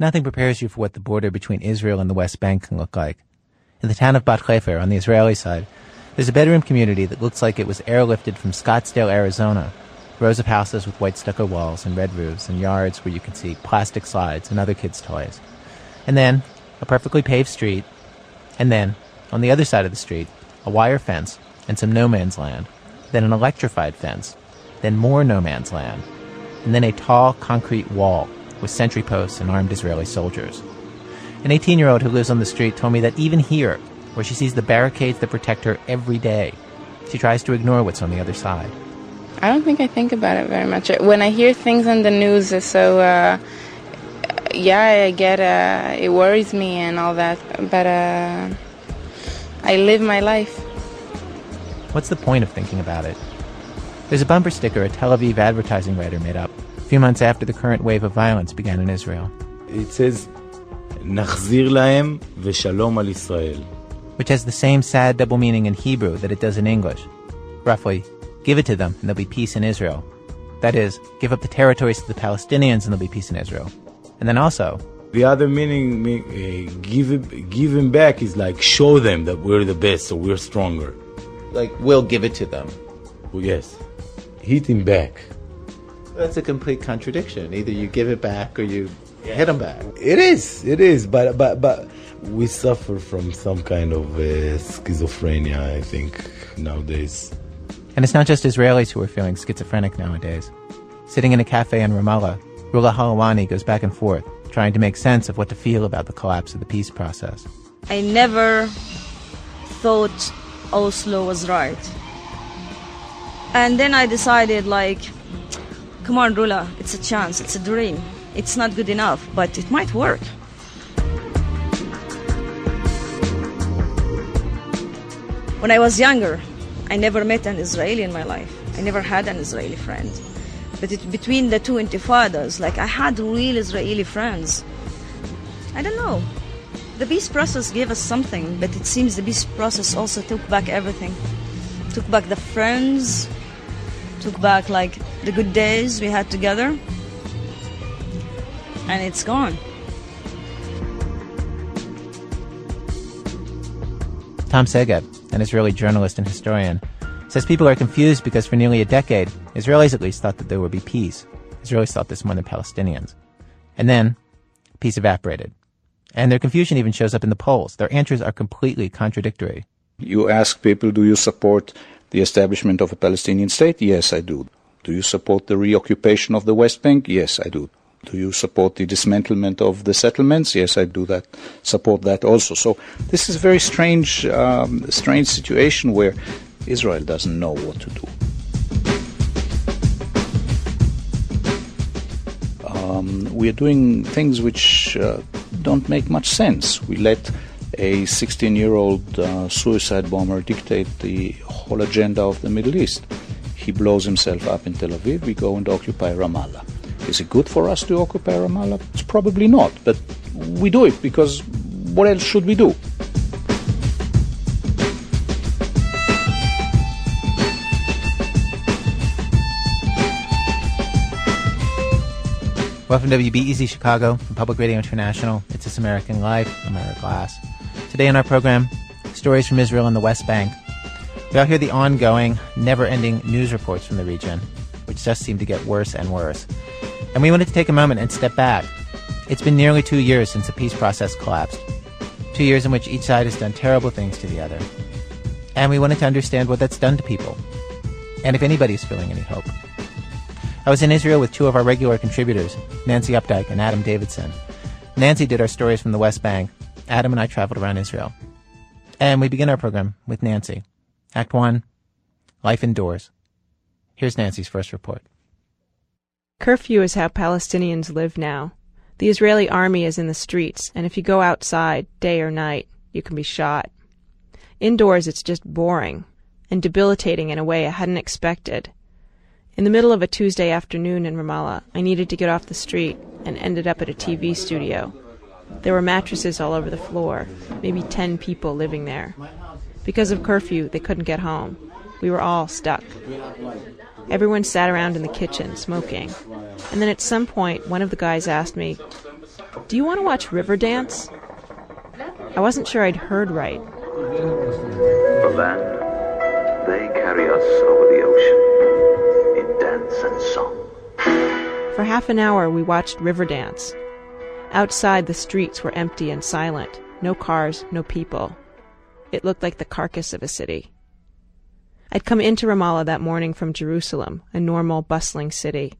Nothing prepares you for what the border between Israel and the West Bank can look like. In the town of Bat Hefer on the Israeli side, there's a bedroom community that looks like it was airlifted from Scottsdale, Arizona. Rows of houses with white stucco walls and red roofs and yards where you can see plastic slides and other kids' toys. And then, a perfectly paved street. And then, on the other side of the street, a wire fence and some no man's land. Then an electrified fence. Then more no man's land. And then a tall concrete wall with sentry posts and armed Israeli soldiers. An 18 year old who lives on the street told me that even here, where she sees the barricades that protect her every day, she tries to ignore what's on the other side. I don't think I think about it very much. When I hear things on the news, so uh, yeah, I get uh, it worries me and all that, but uh, I live my life. What's the point of thinking about it? There's a bumper sticker a Tel Aviv advertising writer made up few months after the current wave of violence began in Israel. It says, נחזיר להם ושלום על ישראל. Which has the same sad double meaning in Hebrew that it does in English. Roughly, give it to them and there'll be peace in Israel. That is, give up the territories to the Palestinians and there'll be peace in Israel. And then also, the other meaning, uh, give, give him back is like show them that we're the best, so we're stronger. Like, we'll give it to them. Well, yes. Hit him back. That's a complete contradiction. Either you give it back or you yeah. hit them back. It is, it is, but but but we suffer from some kind of uh, schizophrenia, I think, nowadays. And it's not just Israelis who are feeling schizophrenic nowadays. Sitting in a cafe in Ramallah, Rula Halawani goes back and forth, trying to make sense of what to feel about the collapse of the peace process. I never thought Oslo was right. And then I decided, like, come on, Rula, it's a chance, it's a dream. It's not good enough, but it might work. When I was younger, I never met an Israeli in my life. I never had an Israeli friend. But it, between the two intifadas, like I had real Israeli friends. I don't know. The peace process gave us something, but it seems the peace process also took back everything. Took back the friends, took back like the good days we had together, and it's gone. Tom Segev, an Israeli journalist and historian, says people are confused because for nearly a decade, Israelis at least thought that there would be peace. Israelis thought this more than Palestinians. And then, peace evaporated. And their confusion even shows up in the polls. Their answers are completely contradictory. You ask people, do you support the establishment of a Palestinian state? Yes, I do. Do you support the reoccupation of the West Bank? Yes, I do. Do you support the dismantlement of the settlements? Yes, I do that. Support that also. So this is a very strange, um, strange situation where Israel doesn't know what to do. Um, we are doing things which uh, don't make much sense. We let a 16 year old uh, suicide bomber dictate the whole agenda of the Middle East. He blows himself up in Tel Aviv, we go and occupy Ramallah. Is it good for us to occupy Ramallah? It's probably not, but we do it because what else should we do? Welcome to WBEZ Chicago from Public Radio International. It's This American Life. I'm Ira Glass. Today on our program, stories from Israel and the West Bank. We all hear the ongoing, never-ending news reports from the region, which just seem to get worse and worse. And we wanted to take a moment and step back. It's been nearly two years since the peace process collapsed. Two years in which each side has done terrible things to the other. And we wanted to understand what that's done to people. And if anybody's feeling any hope. I was in Israel with two of our regular contributors, Nancy Updike and Adam Davidson. Nancy did our stories from the West Bank. Adam and I traveled around Israel. And we begin our program with Nancy. Act 1 Life Indoors. Here's Nancy's first report. Curfew is how Palestinians live now. The Israeli army is in the streets, and if you go outside, day or night, you can be shot. Indoors, it's just boring and debilitating in a way I hadn't expected. In the middle of a Tuesday afternoon in Ramallah, I needed to get off the street and ended up at a TV studio. There were mattresses all over the floor, maybe ten people living there. Because of curfew, they couldn't get home. We were all stuck. Everyone sat around in the kitchen, smoking. And then at some point, one of the guys asked me, Do you want to watch Riverdance? I wasn't sure I'd heard right. The land, they carry us over the ocean in dance and song. For half an hour, we watched Riverdance. Outside, the streets were empty and silent. No cars, no people. It looked like the carcass of a city. I'd come into Ramallah that morning from Jerusalem, a normal, bustling city,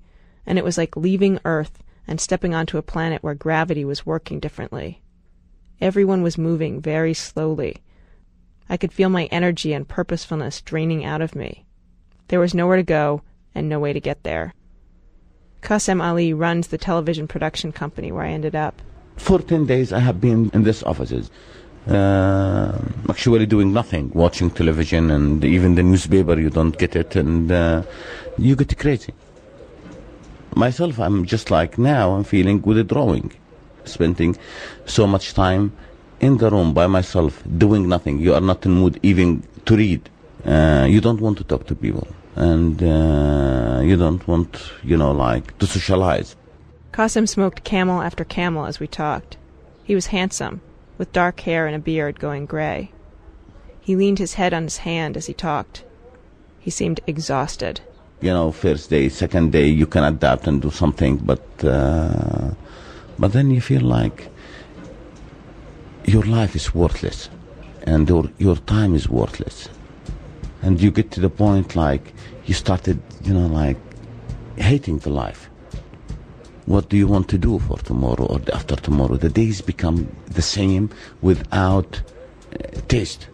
and it was like leaving Earth and stepping onto a planet where gravity was working differently. Everyone was moving very slowly. I could feel my energy and purposefulness draining out of me. There was nowhere to go and no way to get there. Qasem Ali runs the television production company where I ended up. For 10 days, I have been in these offices, uh, actually doing nothing, watching television and even the newspaper, you don't get it, and uh, you get crazy. Myself, I'm just like now, I'm feeling withdrawing, spending so much time in the room by myself, doing nothing. You are not in mood even to read. Uh, you don't want to talk to people, and uh, you don't want, you know, like to socialize. Qasem smoked camel after camel as we talked. He was handsome, with dark hair and a beard going gray. He leaned his head on his hand as he talked. He seemed exhausted. You know, first day, second day, you can adapt and do something, but uh, but then you feel like your life is worthless, and your your time is worthless, and you get to the point like you started, you know, like hating the life what do you want to do for tomorrow or after tomorrow? The days become the same without uh, taste.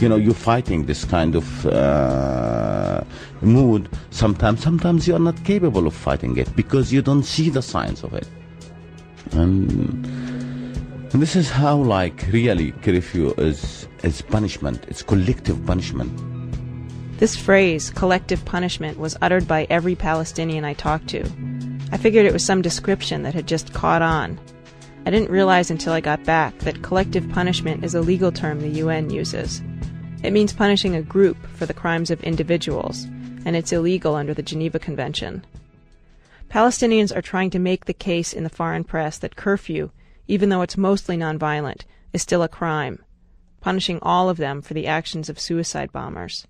You know, you're fighting this kind of uh, mood. Sometimes, sometimes you are not capable of fighting it because you don't see the signs of it. And, and this is how, like, really, curfew is is punishment. It's collective punishment. This phrase, collective punishment, was uttered by every Palestinian I talked to. I figured it was some description that had just caught on. I didn't realize until I got back that collective punishment is a legal term the UN uses. It means punishing a group for the crimes of individuals, and it's illegal under the Geneva Convention. Palestinians are trying to make the case in the foreign press that curfew, even though it's mostly nonviolent, is still a crime, punishing all of them for the actions of suicide bombers.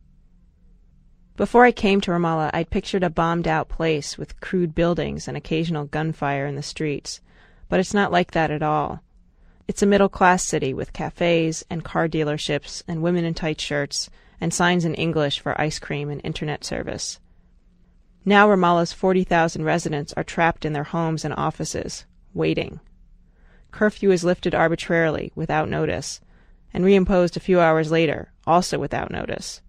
Before I came to Ramallah, I'd pictured a bombed out place with crude buildings and occasional gunfire in the streets, but it's not like that at all. It's a middle class city with cafes and car dealerships and women in tight shirts and signs in English for ice cream and internet service. Now Ramallah's 40,000 residents are trapped in their homes and offices, waiting. Curfew is lifted arbitrarily, without notice, and reimposed a few hours later, also without notice.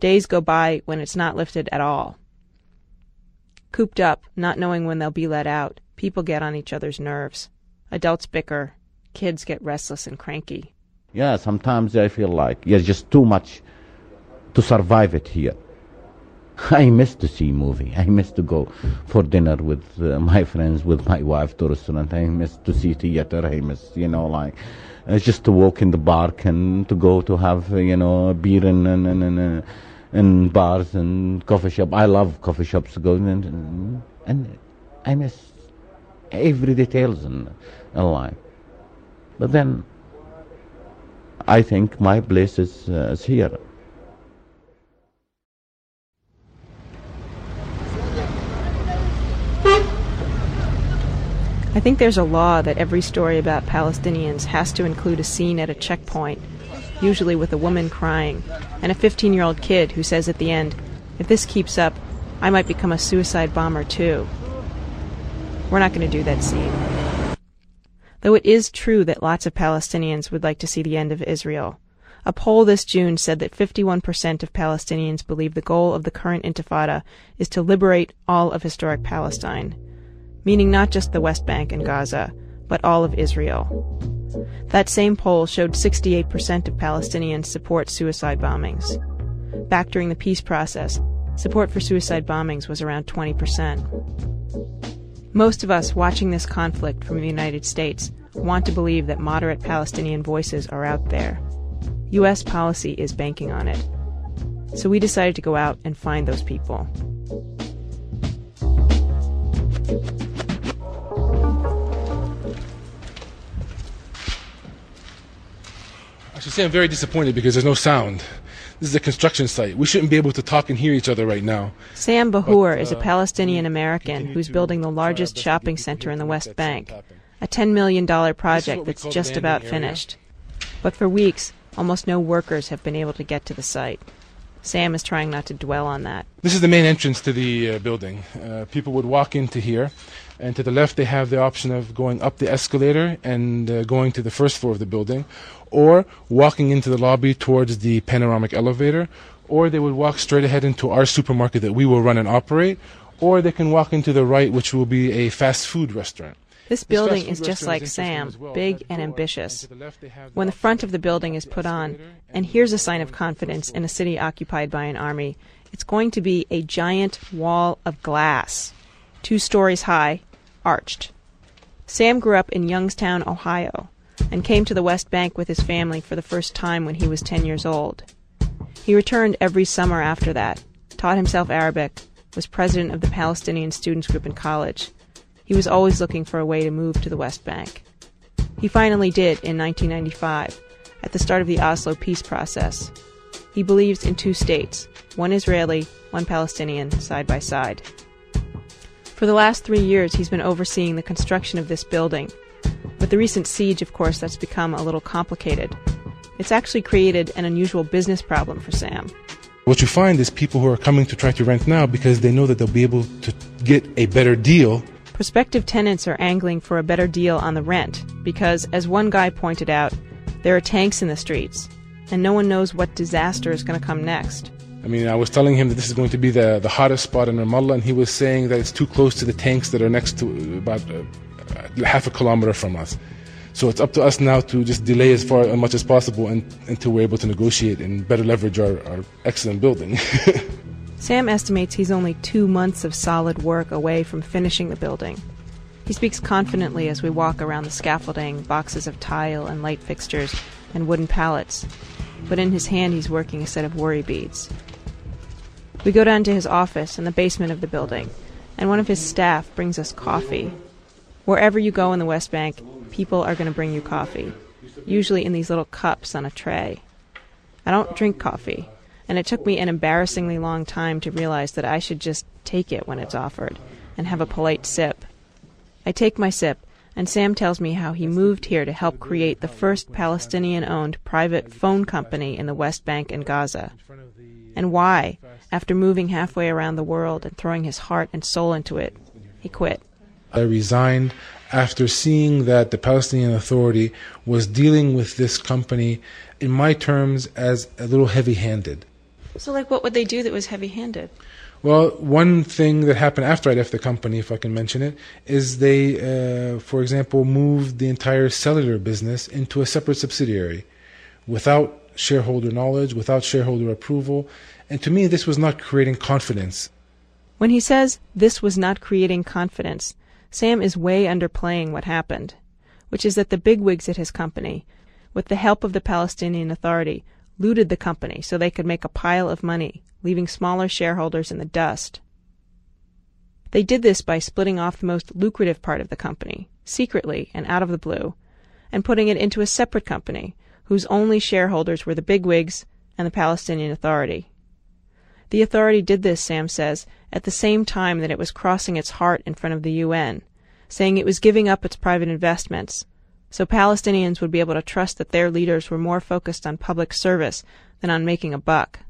Days go by when it's not lifted at all. Cooped up, not knowing when they'll be let out, people get on each other's nerves. Adults bicker, kids get restless and cranky. Yeah, sometimes I feel like you're just too much to survive it here. I miss to see movie. I miss to go for dinner with uh, my friends, with my wife to restaurant. I miss to see theater. I miss, you know, like uh, just to walk in the park and to go to have, you know, beer and and and, uh, and bars and coffee shop. I love coffee shops. Going and and I miss every details in, in life. But then I think my place is, uh, is here. I think there's a law that every story about Palestinians has to include a scene at a checkpoint, usually with a woman crying, and a 15 year old kid who says at the end, If this keeps up, I might become a suicide bomber too. We're not going to do that scene. Though it is true that lots of Palestinians would like to see the end of Israel. A poll this June said that 51% of Palestinians believe the goal of the current intifada is to liberate all of historic Palestine meaning not just the West Bank and Gaza, but all of Israel. That same poll showed 68% of Palestinians support suicide bombings. Back during the peace process, support for suicide bombings was around 20%. Most of us watching this conflict from the United States want to believe that moderate Palestinian voices are out there. U.S. policy is banking on it. So we decided to go out and find those people. Should say I'm very disappointed because there's no sound. This is a construction site. We shouldn't be able to talk and hear each other right now. Sam Bahour But, is a uh, Palestinian American who's building the largest shopping center in the West Bank, a $10 million project that's just about area. finished. But for weeks, almost no workers have been able to get to the site. Sam is trying not to dwell on that. This is the main entrance to the uh, building. Uh, people would walk into here, and to the left they have the option of going up the escalator and uh, going to the first floor of the building, or walking into the lobby towards the panoramic elevator, or they would walk straight ahead into our supermarket that we will run and operate, or they can walk into the right, which will be a fast food restaurant. This building is just like Sam, well. big and ambitious. and to the left they have When the front of the building is put on, and here's a sign of confidence in a city occupied by an army, it's going to be a giant wall of glass, two stories high, arched. Sam grew up in Youngstown, Ohio, and came to the West Bank with his family for the first time when he was 10 years old. He returned every summer after that, taught himself Arabic, was president of the Palestinian Students Group in college. He was always looking for a way to move to the West Bank. He finally did in 1995, at the start of the Oslo peace process. He believes in two states, one Israeli, one Palestinian, side by side. For the last three years, he's been overseeing the construction of this building. With the recent siege, of course, that's become a little complicated. It's actually created an unusual business problem for Sam. What you find is people who are coming to try to rent now because they know that they'll be able to get a better deal. Prospective tenants are angling for a better deal on the rent because, as one guy pointed out, there are tanks in the streets, and no one knows what disaster is going to come next. I mean, I was telling him that this is going to be the, the hottest spot in Ramallah, and he was saying that it's too close to the tanks that are next to about uh, Uh, half a kilometer from us. So it's up to us now to just delay as far as much as possible and, until we're able to negotiate and better leverage our, our excellent building. Sam estimates he's only two months of solid work away from finishing the building. He speaks confidently as we walk around the scaffolding, boxes of tile and light fixtures, and wooden pallets. But in his hand, he's working a set of worry beads. We go down to his office in the basement of the building, and one of his staff brings us coffee. Wherever you go in the West Bank, people are going to bring you coffee, usually in these little cups on a tray. I don't drink coffee, and it took me an embarrassingly long time to realize that I should just take it when it's offered and have a polite sip. I take my sip, and Sam tells me how he moved here to help create the first Palestinian owned private phone company in the West Bank and Gaza, and why, after moving halfway around the world and throwing his heart and soul into it, he quit. I resigned after seeing that the Palestinian Authority was dealing with this company, in my terms, as a little heavy handed. So, like, what would they do that was heavy handed? Well, one thing that happened after I left the company, if I can mention it, is they, uh, for example, moved the entire cellular business into a separate subsidiary without shareholder knowledge, without shareholder approval. And to me, this was not creating confidence. When he says this was not creating confidence, Sam is way underplaying what happened, which is that the bigwigs at his company, with the help of the Palestinian Authority, looted the company so they could make a pile of money, leaving smaller shareholders in the dust. They did this by splitting off the most lucrative part of the company, secretly and out of the blue, and putting it into a separate company whose only shareholders were the bigwigs and the Palestinian Authority. The authority did this, Sam says, at the same time that it was crossing its heart in front of the UN, saying it was giving up its private investments, so Palestinians would be able to trust that their leaders were more focused on public service than on making a buck.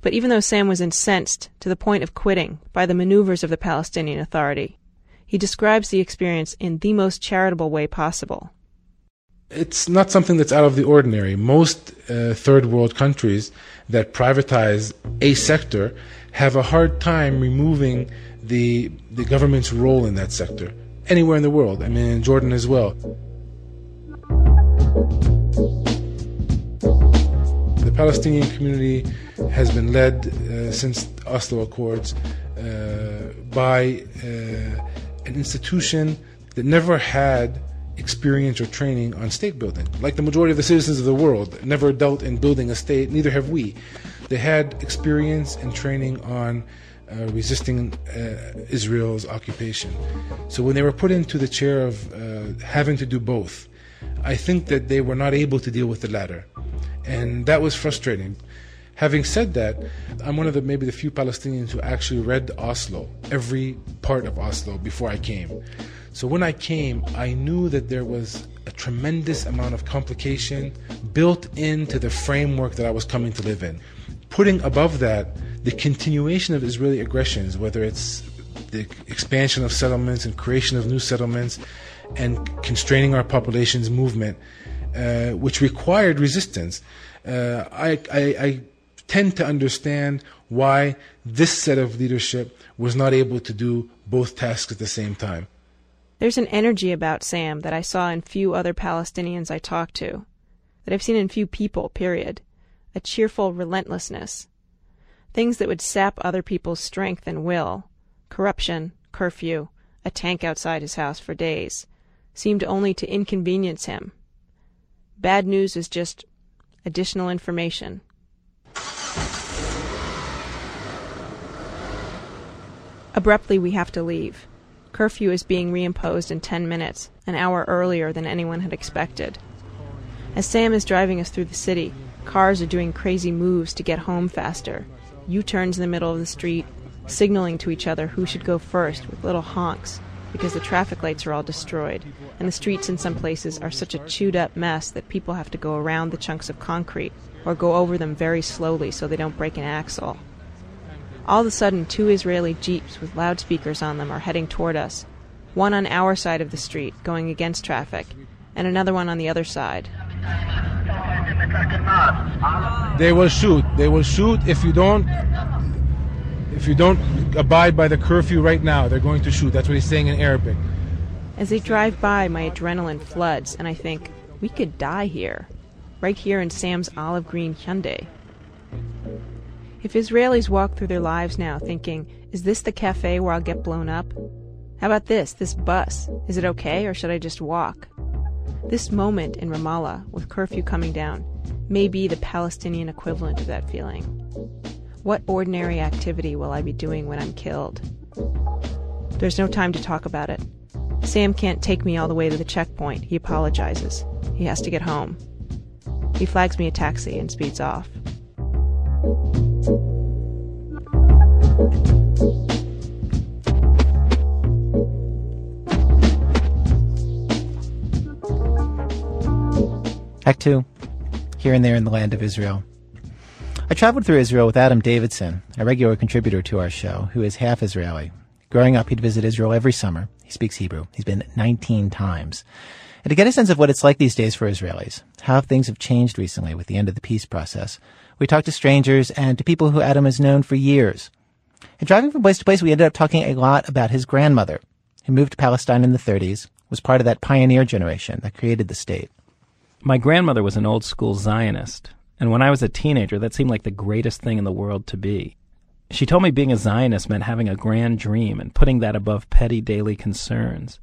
But even though Sam was incensed to the point of quitting by the maneuvers of the Palestinian Authority, he describes the experience in the most charitable way possible. It's not something that's out of the ordinary. Most uh, third world countries that privatize a sector have a hard time removing the the government's role in that sector anywhere in the world. I mean, in Jordan as well. The Palestinian community has been led uh, since Oslo Accords uh, by uh, an institution that never had experience or training on state building. Like the majority of the citizens of the world, never dealt in building a state, neither have we. They had experience and training on uh, resisting uh, Israel's occupation. So when they were put into the chair of uh, having to do both, I think that they were not able to deal with the latter. And that was frustrating. Having said that, I'm one of the maybe the few Palestinians who actually read Oslo, every part of Oslo before I came. So when I came, I knew that there was a tremendous amount of complication built into the framework that I was coming to live in. Putting above that the continuation of Israeli aggressions, whether it's the expansion of settlements and creation of new settlements and constraining our population's movement, uh, which required resistance. Uh, I, I, I tend to understand why this set of leadership was not able to do both tasks at the same time. There's an energy about Sam that I saw in few other Palestinians I talked to, that I've seen in few people, period. A cheerful relentlessness. Things that would sap other people's strength and will corruption, curfew, a tank outside his house for days seemed only to inconvenience him. Bad news is just additional information. Abruptly, we have to leave. Curfew is being reimposed in 10 minutes, an hour earlier than anyone had expected. As Sam is driving us through the city, cars are doing crazy moves to get home faster. U turns in the middle of the street, signaling to each other who should go first with little honks because the traffic lights are all destroyed, and the streets in some places are such a chewed up mess that people have to go around the chunks of concrete or go over them very slowly so they don't break an axle. All of a sudden, two Israeli jeeps with loudspeakers on them are heading toward us, one on our side of the street, going against traffic, and another one on the other side. They will shoot. They will shoot if you don't if you don't abide by the curfew right now. They're going to shoot. That's what he's saying in Arabic. As they drive by, my adrenaline floods, and I think, we could die here. Right here in Sam's olive green Hyundai. If Israelis walk through their lives now thinking, is this the cafe where I'll get blown up? How about this, this bus? Is it okay or should I just walk? This moment in Ramallah, with curfew coming down, may be the Palestinian equivalent of that feeling. What ordinary activity will I be doing when I'm killed? There's no time to talk about it. Sam can't take me all the way to the checkpoint. He apologizes. He has to get home. He flags me a taxi and speeds off. Act 2 Here and There in the Land of Israel. I traveled through Israel with Adam Davidson, a regular contributor to our show, who is half Israeli. Growing up, he'd visit Israel every summer. He speaks Hebrew. He's been 19 times. And to get a sense of what it's like these days for Israelis, how things have changed recently with the end of the peace process, we talked to strangers and to people who Adam has known for years. And driving from place to place, we ended up talking a lot about his grandmother, who moved to Palestine in the 30s, was part of that pioneer generation that created the state. My grandmother was an old school Zionist, and when I was a teenager, that seemed like the greatest thing in the world to be. She told me being a Zionist meant having a grand dream and putting that above petty daily concerns.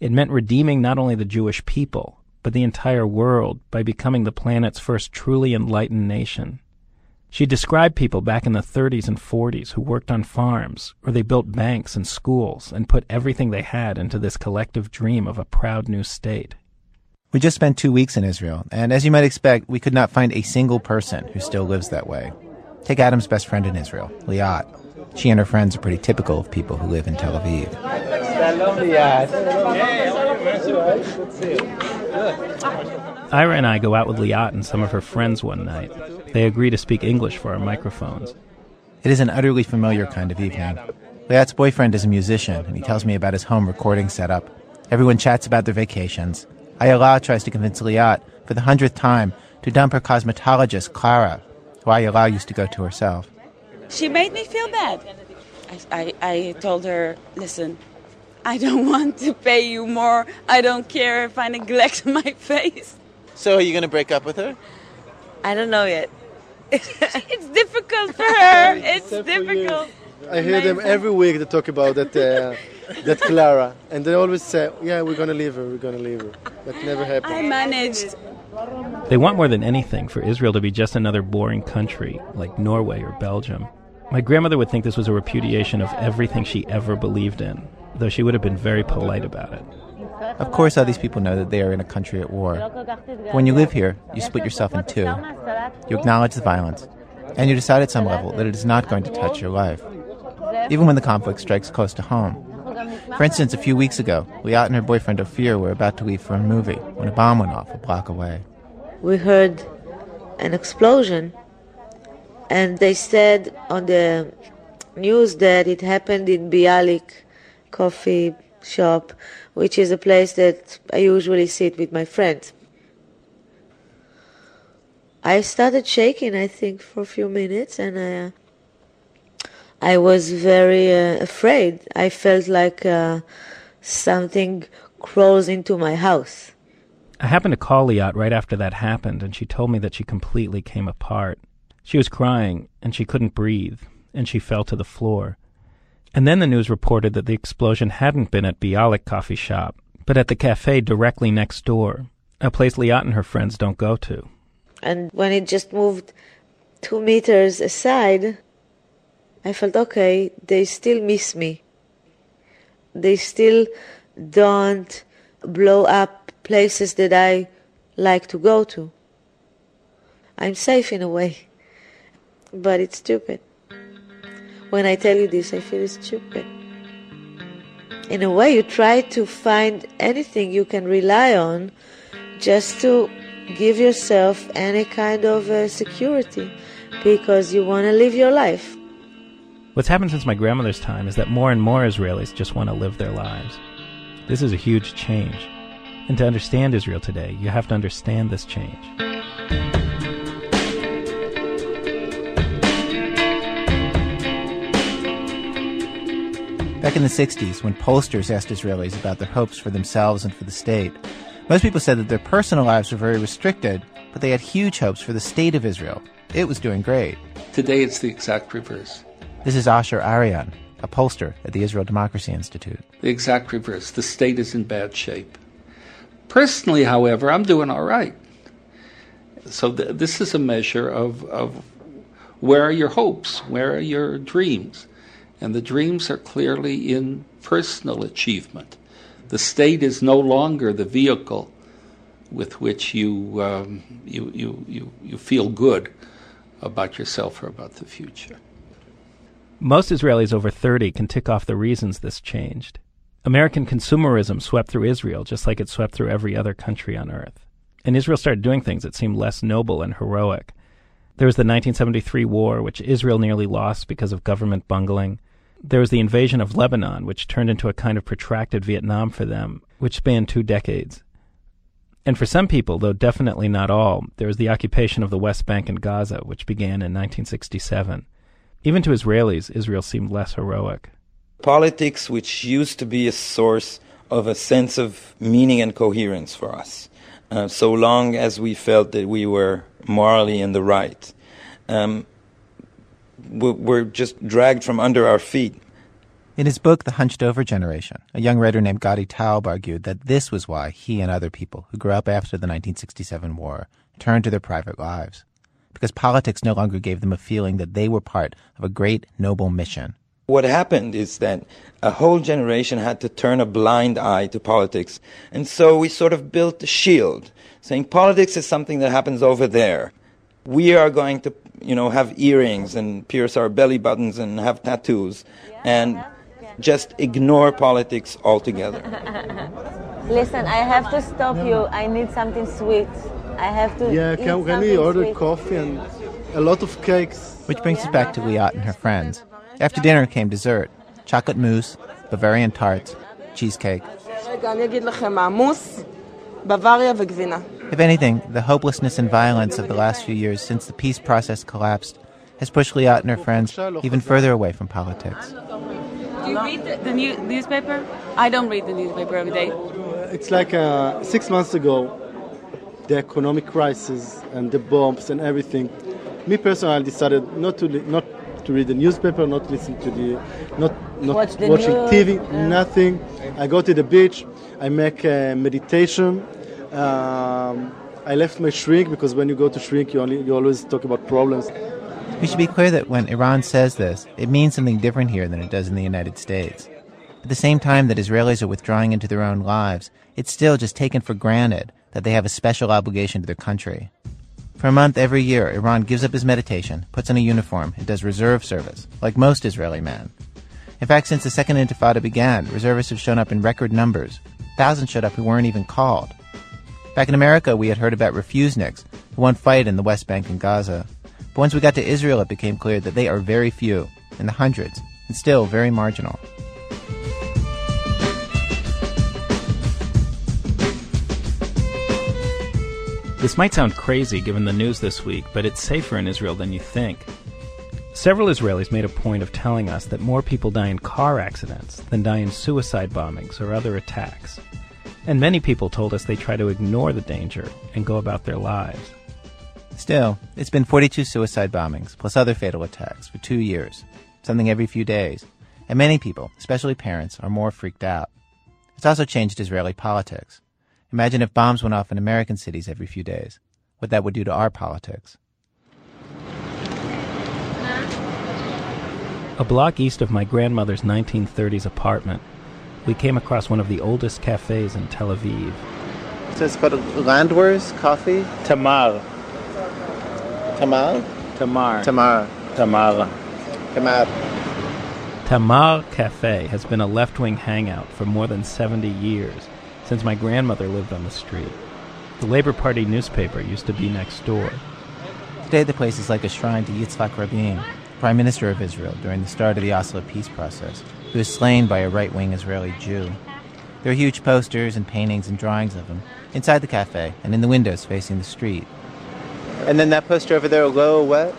It meant redeeming not only the Jewish people, but the entire world by becoming the planet's first truly enlightened nation. She described people back in the 30s and 40s who worked on farms, or they built banks and schools and put everything they had into this collective dream of a proud new state. We just spent two weeks in Israel, and as you might expect, we could not find a single person who still lives that way. Take Adam's best friend in Israel, Liat. She and her friends are pretty typical of people who live in Tel Aviv. Ira and I go out with Liat and some of her friends one night. They agree to speak English for our microphones. It is an utterly familiar kind of evening. Liat's boyfriend is a musician, and he tells me about his home recording setup. Everyone chats about their vacations. Ayala tries to convince Liat for the hundredth time to dump her cosmetologist, Clara, who Ayala used to go to herself. She made me feel bad. I, I, I told her, listen, I don't want to pay you more. I don't care if I neglect my face. So are you going to break up with her? I don't know yet. it's difficult for her. It's difficult. I hear them every week. They talk about that. Uh, that Clara, and they always say, "Yeah, we're gonna leave her. We're gonna leave her." That never happened. I managed. They want more than anything for Israel to be just another boring country like Norway or Belgium. My grandmother would think this was a repudiation of everything she ever believed in, though she would have been very polite about it. Of course, all these people know that they are in a country at war. But when you live here, you split yourself in two. You acknowledge the violence, and you decide at some level that it is not going to touch your life, even when the conflict strikes close to home. For instance, a few weeks ago, Liat and her boyfriend Ophir were about to leave for a movie when a bomb went off a block away. We heard an explosion, and they said on the news that it happened in Bialik coffee shop, which is a place that I usually sit with my friends. I started shaking, I think, for a few minutes, and I, I was very uh, afraid. I felt like uh, something crawls into my house. I happened to call Liat right after that happened, and she told me that she completely came apart. She was crying, and she couldn't breathe, and she fell to the floor. And then the news reported that the explosion hadn't been at Bialik coffee shop, but at the cafe directly next door, a place Liat and her friends don't go to. And when it just moved two meters aside, I felt okay, they still miss me. They still don't blow up places that I like to go to. I'm safe in a way, but it's stupid. When I tell you this, I feel stupid. In a way, you try to find anything you can rely on just to give yourself any kind of uh, security because you want to live your life. What's happened since my grandmother's time is that more and more Israelis just want to live their lives. This is a huge change. And to understand Israel today, you have to understand this change. Back in the 60s, when pollsters asked Israelis about their hopes for themselves and for the state, most people said that their personal lives were very restricted, but they had huge hopes for the state of Israel. It was doing great. Today, it's the exact reverse. This is Asher Arian, a pollster at the Israel Democracy Institute. The exact reverse. The state is in bad shape. Personally, however, I'm doing all right. So th- this is a measure of, of where are your hopes? Where are your dreams? And the dreams are clearly in personal achievement. The state is no longer the vehicle with which you, um, you, you, you, you feel good about yourself or about the future. Most Israelis over 30 can tick off the reasons this changed. American consumerism swept through Israel just like it swept through every other country on earth. And Israel started doing things that seemed less noble and heroic. There was the 1973 war, which Israel nearly lost because of government bungling. There was the invasion of Lebanon, which turned into a kind of protracted Vietnam for them, which spanned two decades. And for some people, though definitely not all, there was the occupation of the West Bank and Gaza, which began in 1967. Even to Israelis, Israel seemed less heroic. Politics, which used to be a source of a sense of meaning and coherence for us, uh, so long as we felt that we were morally in the right, um, were just dragged from under our feet. In his book, The Hunched Over Generation, a young writer named Gadi Taub argued that this was why he and other people who grew up after the 1967 war turned to their private lives. Because politics no longer gave them a feeling that they were part of a great, noble mission. What happened is that a whole generation had to turn a blind eye to politics. And so we sort of built a shield, saying politics is something that happens over there. We are going to, you know, have earrings and pierce our belly buttons and have tattoos and just ignore politics altogether. Listen, I have to stop you. I need something sweet. I have to. Yeah, eat can, can something we order sweet. coffee and a lot of cakes? Which brings us back to Liat and her friends. After dinner came dessert chocolate mousse, Bavarian tarts, cheesecake. רגע, אני אגיד לכם מה, מוס, בוואריה וגבינה. If anything, the hopelessness and violence of the last few years since the peace process collapsed has pushed Liat and her friends even further away from politics. Do you read the, the new, newspaper? I don't read the newspaper every day. It's like uh, six months ago, the economic crisis and the bombs and everything. Me personally, I decided not to li- not to read the newspaper, not listen to the, not not Watch the watching news, TV, yeah. nothing. I go to the beach. I make uh, meditation. Um, I left my shrink because when you go to shrink, you only you always talk about problems. We should be clear that when Eran says this, it means something different here than it does in the United States. At the same time that Israelis are withdrawing into their own lives, it's still just taken for granted that they have a special obligation to their country. For a month every year, Eran gives up his meditation, puts on a uniform, and does reserve service, like most Israeli men. In fact, since the Second Intifada began, reservists have shown up in record numbers. Thousands showed up who weren't even called. Back in America, we had heard about refuseniks who won't fight in the West Bank and Gaza. But once we got to Israel, it became clear that they are very few, in the hundreds, and still very marginal. This might sound crazy given the news this week, but it's safer in Israel than you think. Several Israelis made a point of telling us that more people die in car accidents than die in suicide bombings or other attacks. And many people told us they try to ignore the danger and go about their lives. Still, it's been 42 suicide bombings, plus other fatal attacks, for two years, something every few days. And many people, especially parents, are more freaked out. It's also changed Israeli politics. Imagine if bombs went off in American cities every few days. What that would do to our politics. A block east of my grandmother's 1930s apartment, we came across one of the oldest cafes in Tel Aviv. So it's called Landwehr's Coffee? Tamar. Tamar? Tamar. Tamar. Tamar. Tamar. Tamar Cafe has been a left wing hangout for more than 70 years since my grandmother lived on the street. The Labor Party newspaper used to be next door. Today, the place is like a shrine to Yitzhak Rabin, Prime Minister of Israel during the start of the Oslo peace process, who was slain by a right wing Israeli Jew. There are huge posters and paintings and drawings of him inside the cafe and in the windows facing the street. And then that poster over there, Lo what?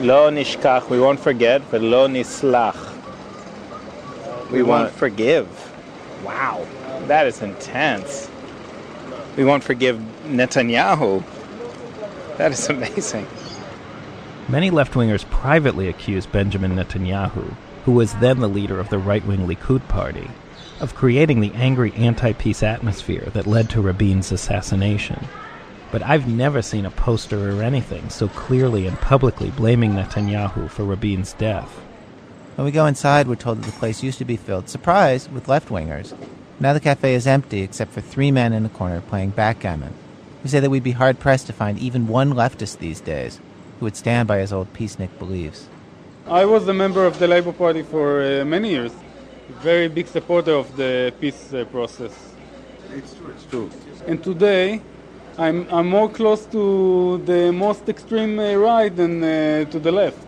Lo nishkach, we won't forget, but lo nislach. We, We won't won't- forgive. Wow, that is intense. We won't forgive Netanyahu. That is amazing. Many left wingers privately accuse Benjamin Netanyahu, who was then the leader of the right wing Likud party, of creating the angry anti peace atmosphere that led to Rabin's assassination. But I've never seen a poster or anything so clearly and publicly blaming Netanyahu for Rabin's death. When we go inside, we're told that the place used to be filled, surprise, with left wingers. Now the cafe is empty except for three men in a corner playing backgammon. We say that we'd be hard pressed to find even one leftist these days who would stand by his old peacenik beliefs. I was a member of the Labour Party for uh, many years. Very big supporter of the peace uh, process. It's true, it's true. And today, I'm, I'm more close to the most extreme uh, right than uh, to the left.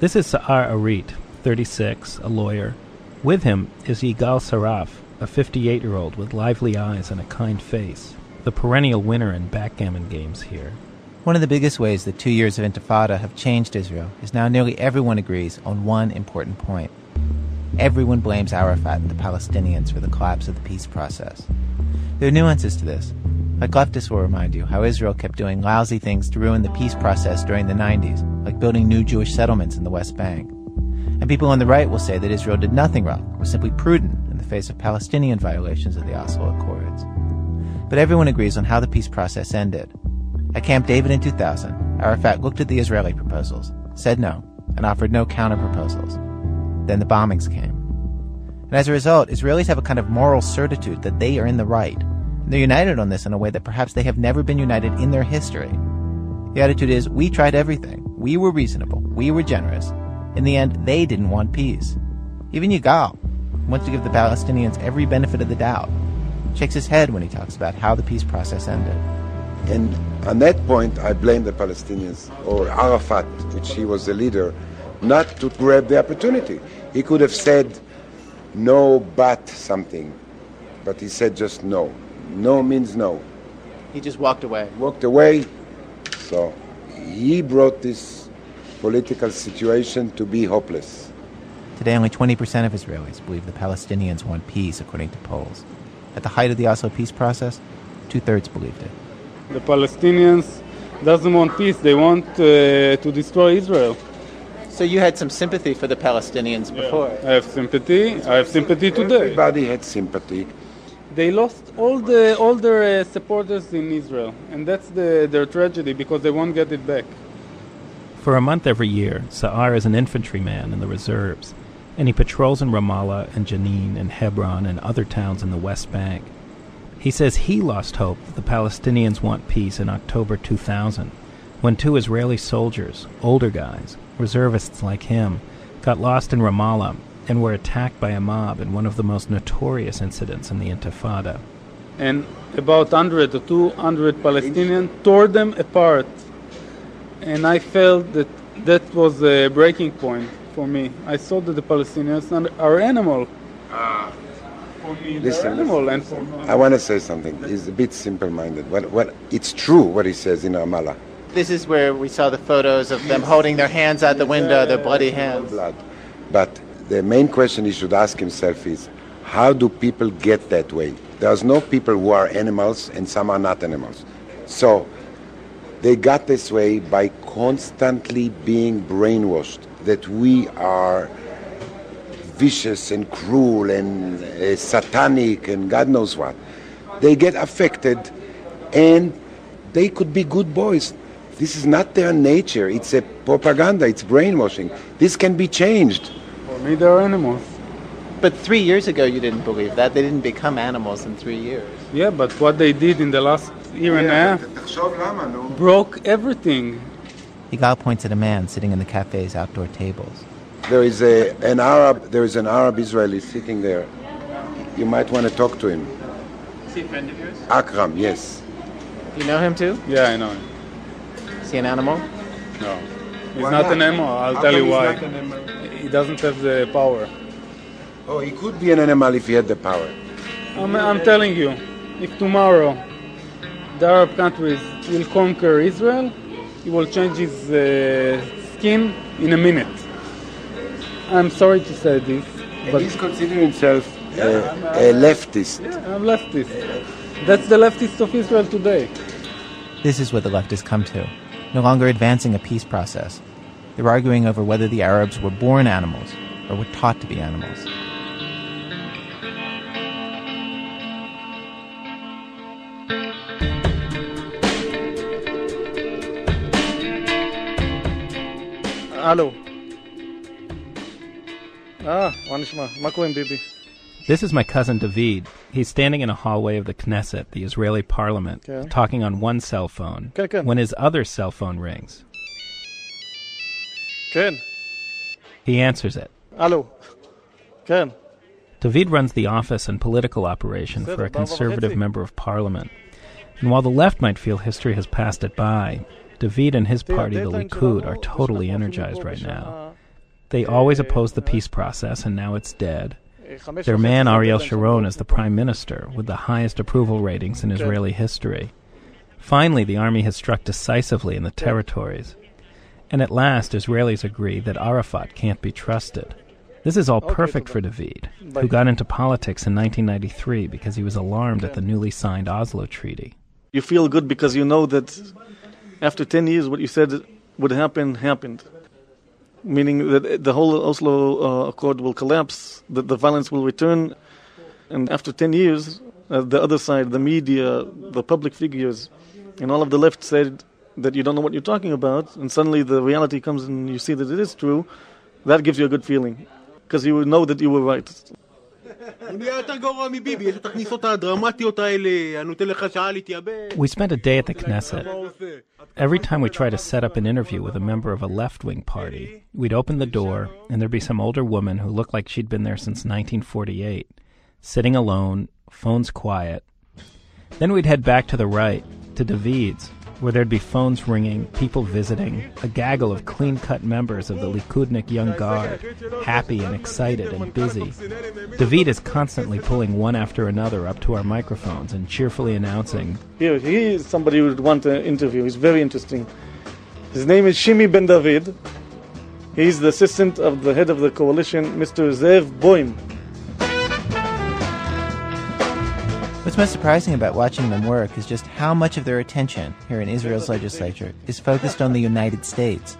This is Sa'ar Arit, 36, a lawyer. With him is Yigal Saraf, a 58 year old with lively eyes and a kind face, the perennial winner in backgammon games here. One of the biggest ways the two years of intifada have changed Israel is now nearly everyone agrees on one important point. Everyone blames Arafat and the Palestinians for the collapse of the peace process. There are nuances to this. Like leftists will remind you how Israel kept doing lousy things to ruin the peace process during the 90s, like building new Jewish settlements in the West Bank. And people on the right will say that Israel did nothing wrong, was simply prudent in the face of Palestinian violations of the Oslo Accords. But everyone agrees on how the peace process ended. At Camp David in 2000, Arafat looked at the Israeli proposals, said no, and offered no counter proposals. Then the bombings came. And as a result, Israelis have a kind of moral certitude that they are in the right. And they're united on this in a way that perhaps they have never been united in their history. The attitude is, we tried everything. We were reasonable. We were generous. In the end, they didn't want peace. Even Yigal wants to give the Palestinians every benefit of the doubt. Shakes his head when he talks about how the peace process ended. And on that point, I blame the Palestinians or Arafat, which he was the leader, not to grab the opportunity. He could have said no, but something, but he said just no. No means no. He just walked away. Walked away. So he brought this political situation to be hopeless. Today, only 20% of Israelis believe the Palestinians want peace, according to polls. At the height of the Oslo peace process, two thirds believed it. The Palestinians doesn't want peace. They want uh, to destroy Israel. So you had some sympathy for the Palestinians before. I have sympathy. I have sympathy today. Everybody had sympathy. They lost all the all their uh, supporters in Israel, and that's the, their tragedy because they won't get it back. For a month every year, Sa'ar is an infantryman in the reserves, and he patrols in Ramallah and Jenin and Hebron and other towns in the West Bank. He says he lost hope that the Palestinians want peace in October 2000, when two Israeli soldiers, older guys, reservists like him, got lost in Ramallah and were attacked by a mob in one of the most notorious incidents in the Intifada. And about 100 or 200 Palestinians tore them apart. And I felt that that was a breaking point for me. I saw that the Palestinians are animal. For me, they're Listen, animal. And I want to say something. He's a bit simple-minded. Well, well, it's true what he says in Ramallah. This is where we saw the photos of them holding their hands out the window, their bloody hands. Blood. But the main question he should ask himself is, how do people get that way? There's no people who are animals and some are not animals. So they got this way by constantly being brainwashed that we are vicious and cruel and uh, satanic and God knows what. They get affected and they could be good boys. This is not their nature. It's a propaganda. It's brainwashing. This can be changed. For me, they're animals. But three years ago, you didn't believe that. They didn't become animals in three years. Yeah, but what they did in the last year and a half broke everything. Yigal points at a man sitting in the cafe's outdoor tables. There is a, an Arab. There is an Arab Israeli sitting there. You might want to talk to him. Is he a friend of yours? Akram, yes. You know him too? Yeah, I know him. Is he an animal? No. He's Why not, not? an animal. I'll How tell you why. not an animal? He doesn't have the power. Oh, he could be an animal if he had the power. I'm, I'm telling you, if tomorrow the Arab countries will conquer Israel, he will change his uh, skin in a minute. I'm sorry to say this, but he's considering himself yeah, a, a, leftist. Yeah, I'm leftist. That's the leftist of Israel today. This is what the leftists come to. No longer advancing a peace process. They're arguing over whether the Arabs were born animals or were taught to be animals. Hello. אה, מה נשמע? מה קורה עם ביבי? This is my cousin David. He's standing in a hallway of the Knesset, the Israeli parliament, Okay. talking on one cell phone Okay, okay. when his other cell phone rings. כן. He answers it. הלו. כן. David runs the office and political operation for a בסדר, conservative וחצי. member of parliament. And while the left might feel history has passed it by, David and his תראה, party, the הדדליין Likud, שלנו are זה totally שאנחנו energized אפילו right פה now. They always opposed the peace process, and now it's dead. Their man Ariel Sharon is the prime minister, with the highest approval ratings in Israeli history. Finally, the army has struck decisively in the territories. And at last, Israelis agree that Arafat can't be trusted. This is all perfect for David, who got into politics in 1993 because he was alarmed at the newly signed Oslo Treaty. You feel good because you know that after 10 years, what you said would happen happened. Meaning that the whole Oslo uh, Accord will collapse, that the violence will return. And after 10 years, uh, the other side, the media, the public figures, and all of the left said that you don't know what you're talking about, and suddenly the reality comes and you see that it is true, that gives you a good feeling. Because you know that you were right. We spent a day at the Knesset. Every time we tried to set up an interview with a member of a left wing party, we'd open the door and there'd be some older woman who looked like she'd been there since 1948, sitting alone, phones quiet. Then we'd head back to the right, to David's, where there'd be phones ringing, people visiting, a gaggle of clean cut members of the Likudnik Young Guard, happy and excited and busy. David is constantly pulling one after another up to our microphones and cheerfully announcing, Here, he is somebody who would want to interview. He's very interesting. His name is Shimi Ben David. He's the assistant of the head of the coalition, Mr. Zev Boim. What's most surprising about watching them work is just how much of their attention here in Israel's legislature is focused on the United States.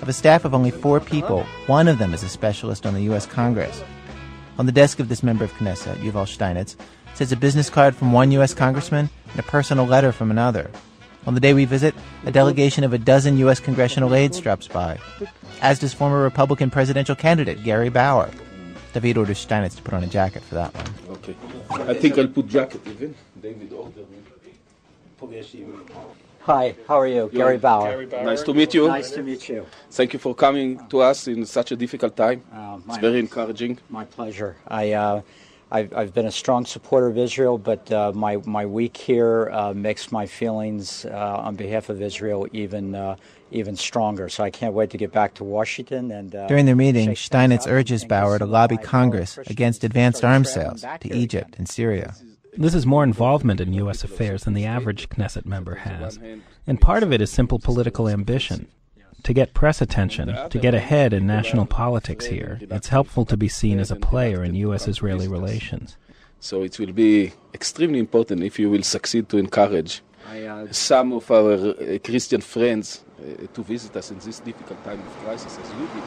Of a staff of only four people, one of them is a specialist on the U.S. Congress. On the desk of this member of Knesset, Yuval Steinitz, sits a business card from one U.S. congressman and a personal letter from another. On the day we visit, a delegation of a dozen U.S. congressional aides drops by, as does former Republican presidential candidate Gary Bauer. David orders Steinitz to put on a jacket for that one. Okay. I think I'll put jacket even. David ordered me. Hi, how are you? Gary Bauer. Nice to meet you. Nice to meet you. Thank you for coming to us in such a difficult time. it's very encouraging. My pleasure. I, uh, I've, I've been a strong supporter of Israel, but uh, my, my week here uh, makes my feelings uh, on behalf of Israel even, uh, even stronger. So I can't wait to get back to Washington. And uh, During their meeting, Steinitz urges Bauer to lobby Congress against advanced arms sales to Egypt and Syria. This is more involvement in U.S. affairs than the average Knesset member has. And part of it is simple political ambition. To get press attention, to get ahead in national politics here, it's helpful to be seen as a player in U.S. Israeli relations. So it will be extremely important if you will succeed to encourage uh, some of our uh, Christian friends uh, to visit us in this difficult time of crisis as you did.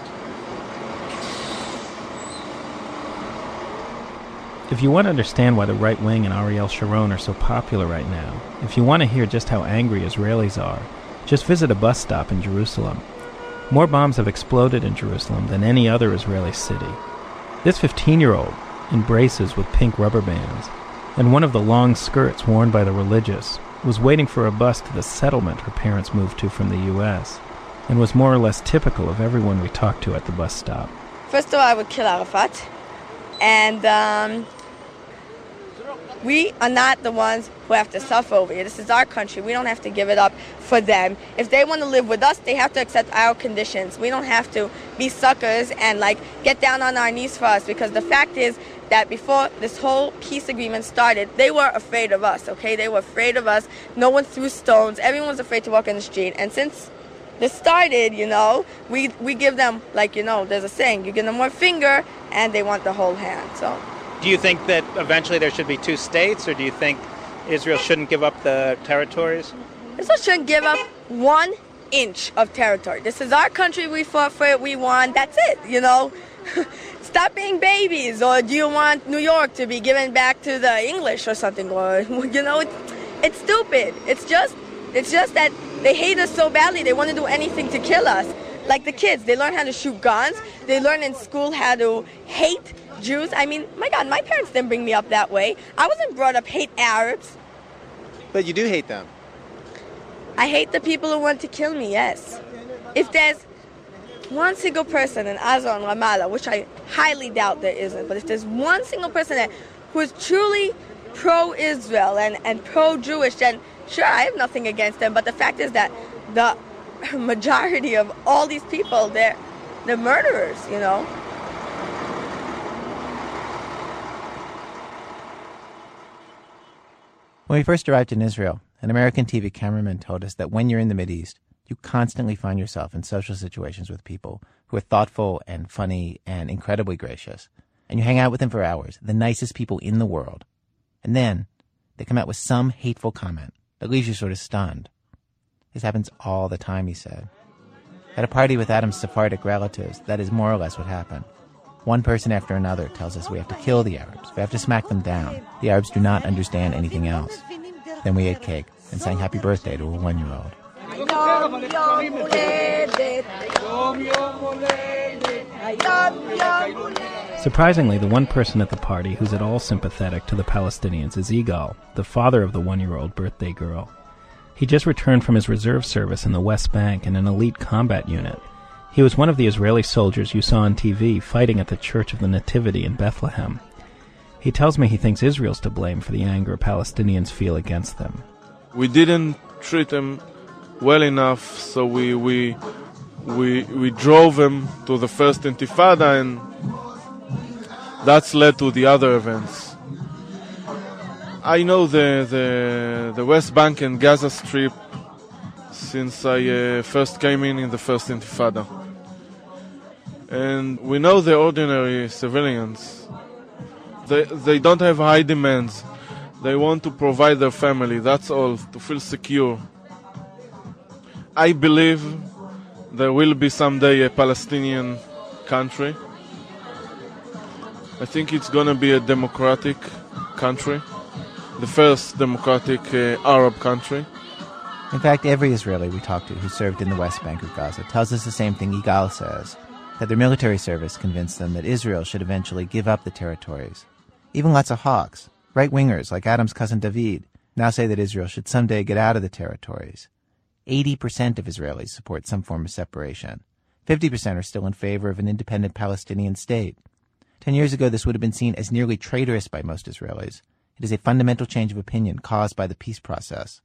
If you want to understand why the right wing and Ariel Sharon are so popular right now, if you want to hear just how angry Israelis are, just visit a bus stop in Jerusalem. More bombs have exploded in Jerusalem than any other Israeli city. This 15 year old, in braces with pink rubber bands, and one of the long skirts worn by the religious, was waiting for a bus to the settlement her parents moved to from the U.S., and was more or less typical of everyone we talked to at the bus stop. First of all, I would kill Arafat. And um, we are not the ones who have to suffer over here. This is our country. We don't have to give it up for them. If they want to live with us, they have to accept our conditions. We don't have to be suckers and like get down on our knees for us because the fact is that before this whole peace agreement started, they were afraid of us, okay? They were afraid of us. No one threw stones. Everyone was afraid to walk in the street. And since this started, you know, we we give them like, you know, there's a saying, you give them one finger and they want the whole hand. So Do you think that eventually there should be two states, or do you think Israel shouldn't give up the territories? Israel shouldn't give up one inch of territory. This is our country. We fought for it. We won. That's it. You know, stop being babies. Or do you want New York to be given back to the English or something? Or you know, it's, it's stupid. It's just, it's just that they hate us so badly. They want to do anything to kill us. Like the kids, they learn how to shoot guns. They learn in school how to hate Jews. I mean, my God, my parents didn't bring me up that way. I wasn't brought up hate Arabs. But you do hate them. I hate the people who want to kill me, yes. If there's one single person in Gaza and Ramallah, which I highly doubt there isn't, but if there's one single person there who is truly pro Israel and, and pro Jewish, then sure, I have nothing against them. But the fact is that the majority of all these people, they're, they're murderers, you know? When we first arrived in Israel, an American TV cameraman told us that when you're in the Mideast, you constantly find yourself in social situations with people who are thoughtful and funny and incredibly gracious. And you hang out with them for hours, the nicest people in the world. And then they come out with some hateful comment that leaves you sort of stunned. This happens all the time, he said. At a party with Adam's Sephardic relatives, that is more or less what happened. One person after another tells us we have to kill the Arabs. We have to smack them down. The Arabs do not understand anything else. Then we ate cake and sang happy birthday to a one year old. Surprisingly, the one person at the party who's at all sympathetic to the Palestinians is Igal, the father of the one year old birthday girl. He just returned from his reserve service in the West Bank in an elite combat unit. He was one of the Israeli soldiers you saw on TV fighting at the Church of the Nativity in Bethlehem. He tells me he thinks Israel's to blame for the anger Palestinians feel against them. We didn't treat them well enough, so we we we we drove them to the first Intifada, and that's led to the other events. I know the the the West Bank and Gaza Strip since I uh, first came in in the first Intifada, and we know the ordinary civilians. They they don't have high demands. They want to provide their family. That's all to feel secure. I believe there will be someday a Palestinian country. I think it's going to be a democratic country, the first democratic uh, Arab country. In fact, every Israeli we talked to who served in the West Bank or Gaza tells us the same thing Igal says that their military service convinced them that Israel should eventually give up the territories. Even lots of hawks, right wingers like Adam's cousin David, now say that Israel should someday get out of the territories. 80% of Israelis support some form of separation. 50% are still in favor of an independent Palestinian state. Ten years ago, this would have been seen as nearly traitorous by most Israelis. It is a fundamental change of opinion caused by the peace process.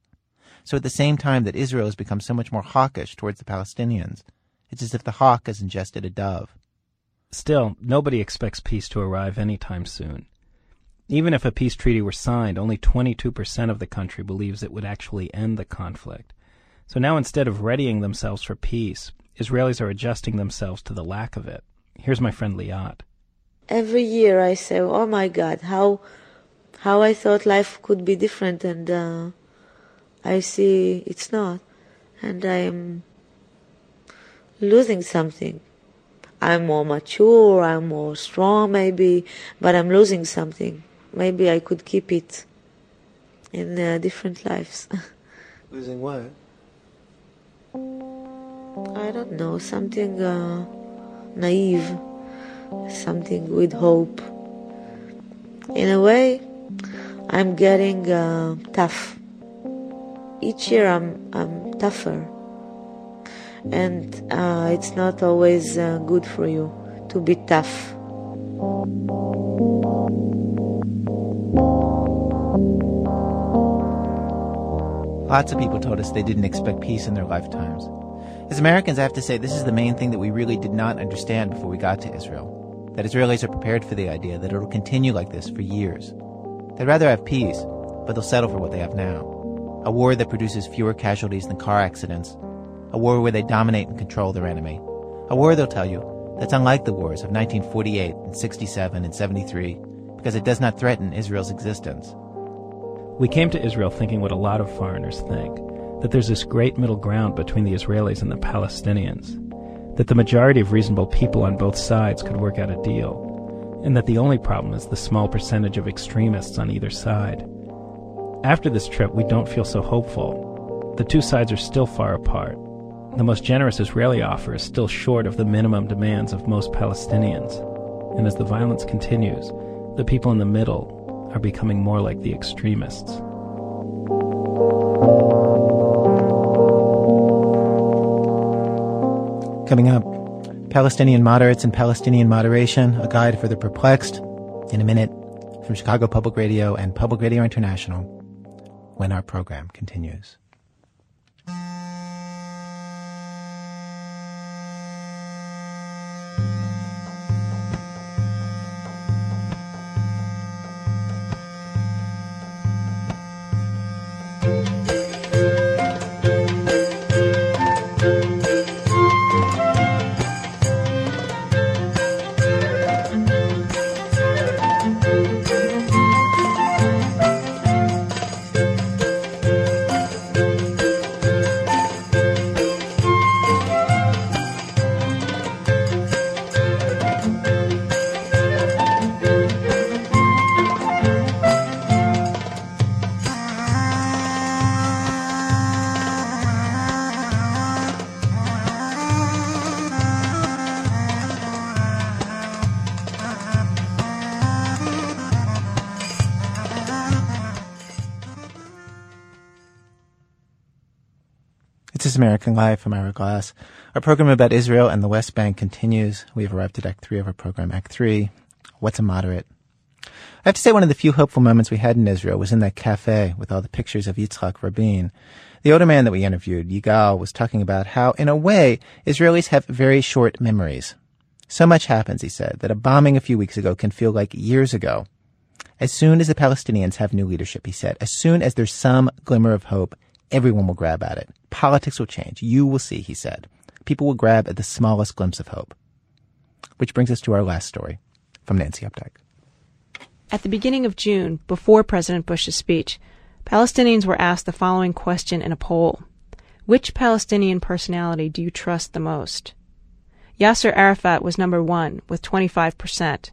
So at the same time that Israel has become so much more hawkish towards the Palestinians, it's as if the hawk has ingested a dove. Still, nobody expects peace to arrive any time soon. Even if a peace treaty were signed, only 22% of the country believes it would actually end the conflict. So now instead of readying themselves for peace, Israelis are adjusting themselves to the lack of it. Here's my friend Liat. Every year I say, "Oh my God, how how I thought life could be different," and uh, I see it's not, and I'm losing something. I'm more mature, I'm more strong, maybe, but I'm losing something. Maybe I could keep it in uh, different lives. Losing what? I don't know, something uh, naive, something with hope. In a way, I'm getting uh, tough. Each year I'm, I'm tougher. And uh, it's not always uh, good for you to be tough. Lots of people told us they didn't expect peace in their lifetimes. As Americans, I have to say this is the main thing that we really did not understand before we got to Israel. That Israelis are prepared for the idea that it'll continue like this for years. They'd rather have peace, but they'll settle for what they have now. A war that produces fewer casualties than car accidents. A war where they dominate and control their enemy. A war, they'll tell you, that's unlike the wars of 1948 and 67 and 73 because it does not threaten Israel's existence. We came to Israel thinking what a lot of foreigners think that there's this great middle ground between the Israelis and the Palestinians, that the majority of reasonable people on both sides could work out a deal, and that the only problem is the small percentage of extremists on either side. After this trip, we don't feel so hopeful. The two sides are still far apart. The most generous Israeli offer is still short of the minimum demands of most Palestinians. And as the violence continues, the people in the middle are becoming more like the extremists. Coming up, Palestinian moderates and Palestinian moderation, a guide for the perplexed. In a minute, from Chicago Public Radio and Public Radio International, when our program continues. American Life. I'm Ira Glass. Our program about Israel and the West Bank continues. We have arrived at Act 3 of our program. Act 3, What's a Moderate? I have to say one of the few hopeful moments we had in Israel was in that cafe with all the pictures of Yitzhak Rabin. The older man that we interviewed, Yigal, was talking about how, in a way, Israelis have very short memories. So much happens, he said, that a bombing a few weeks ago can feel like years ago. As soon as the Palestinians have new leadership, he said, as soon as there's some glimmer of hope, everyone will grab at it. Politics will change. You will see, he said. People will grab at the smallest glimpse of hope. Which brings us to our last story from Nancy Updike. At the beginning of June, before President Bush's speech, Palestinians were asked the following question in a poll Which Palestinian personality do you trust the most? Yasser Arafat was number one, with 25%.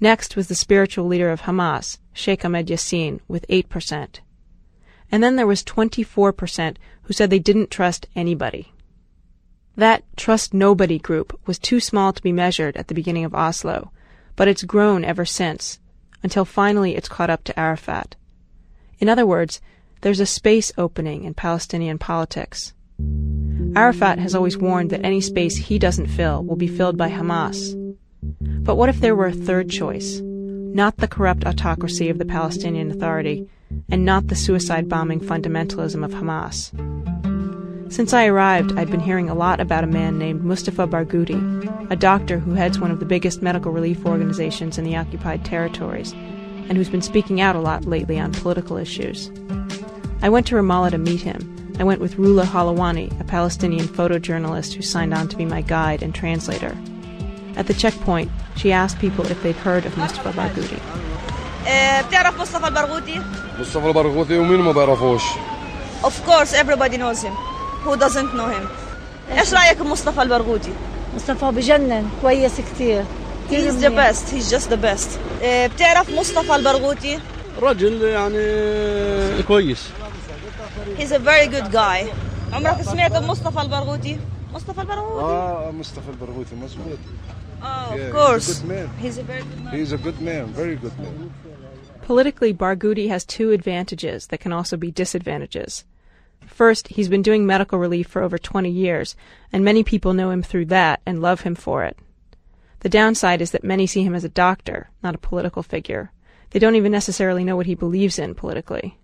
Next was the spiritual leader of Hamas, Sheikh Ahmed Yassin, with 8%. And then there was 24% who said they didn't trust anybody. That trust nobody group was too small to be measured at the beginning of Oslo, but it's grown ever since, until finally it's caught up to Arafat. In other words, there's a space opening in Palestinian politics. Arafat has always warned that any space he doesn't fill will be filled by Hamas. But what if there were a third choice? Not the corrupt autocracy of the Palestinian Authority, and not the suicide bombing fundamentalism of Hamas. Since I arrived, I'd been hearing a lot about a man named Mustafa Barghouti, a doctor who heads one of the biggest medical relief organizations in the occupied territories, and who's been speaking out a lot lately on political issues. I went to Ramallah to meet him. I went with Rula Halawani, a Palestinian photojournalist who signed on to be my guide and translator. At the checkpoint, she asked people if they'd heard of Mustafa Barghouti. بتعرف مصطفى البرغوثي؟ مصطفى البرغوثي ومين ما بيعرفوش Of course everybody knows him. Who doesn't know him? إيش رأيك بمصطفى البرغوثي؟ مصطفى بجنن كويس كتير He's the best. He's just the best. آه، بتعرف مصطفى البرغوثي؟ رجل يعني كويس He's a very good guy. عمرك سمعت بمصطفى البرغوثي؟ مصطفى البرغوثي؟ آه مصطفى البرغوثي مظبوط Oh, Yeah, of course. he's a good man. He's a very good man. He's a good man, very good man. Politically, Barghouti has two advantages that can also be disadvantages. First, he's been doing medical relief for over 20 years, and many people know him through that and love him for it. The downside is that many see him as a doctor, not a political figure. They don't even necessarily know what he believes in politically.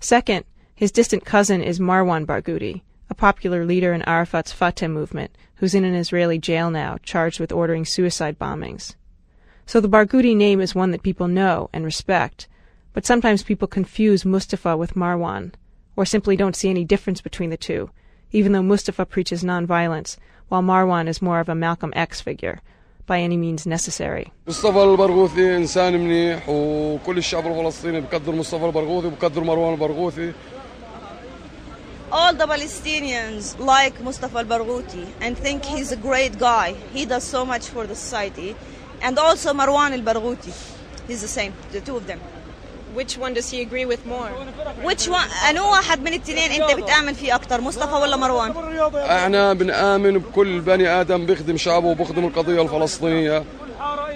Second, his distant cousin is Marwan Barghouti, a popular leader in Arafat's Fatah movement, who's in an Israeli jail now, charged with ordering suicide bombings. So the Barghouti name is one that people know and respect, but sometimes people confuse Mustafa with Marwan, or simply don't see any difference between the two, even though Mustafa preaches nonviolence, while Marwan is more of a Malcolm X figure, by any means necessary. مصطفى البرغوثي انسان منيح وكل الشعب الفلسطيني بقدر مصطفى البرغوثي وبقدر مروان البرغوثي All the Palestinians like Mustafa al-Barghouti and think he's a great guy. He does so much for the society. And also Marwan al-Barghouti. He's the same, the two of them. Which one does he agree with more? Which one أنو واحد من الاثنين أنت بتآمن فيه أكتر مصطفى ولا مروان؟ إحنا بنآمن بكل بني آدم بيخدم شعبه وبيخدم القضية الفلسطينيه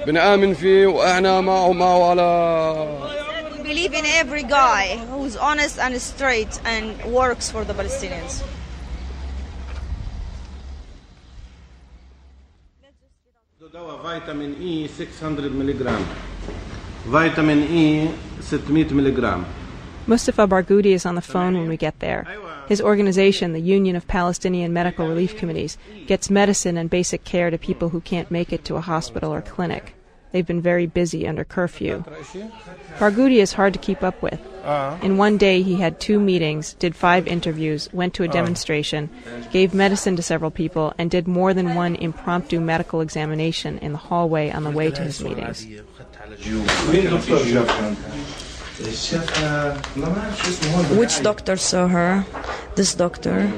بنآمن فيه وإحنا معه معه على We believe in every guy who's honest and straight and works for the Palestinians. دواء فيتامين اي 600 ملغ فيتامين اي 600 ملغ Mustafa Barghouti is on the phone when we get there. His organization, the Union of Palestinian Medical Relief Committees, gets medicine and basic care to people who can't make it to a hospital or clinic. They've been very busy under curfew. Barghouti is hard to keep up with. Uh-huh. In one day, he had two meetings, did five interviews, went to a uh-huh. demonstration, gave medicine to several people, and did more than one impromptu medical examination in the hallway on the way to his meetings. Which doctor saw her? This doctor.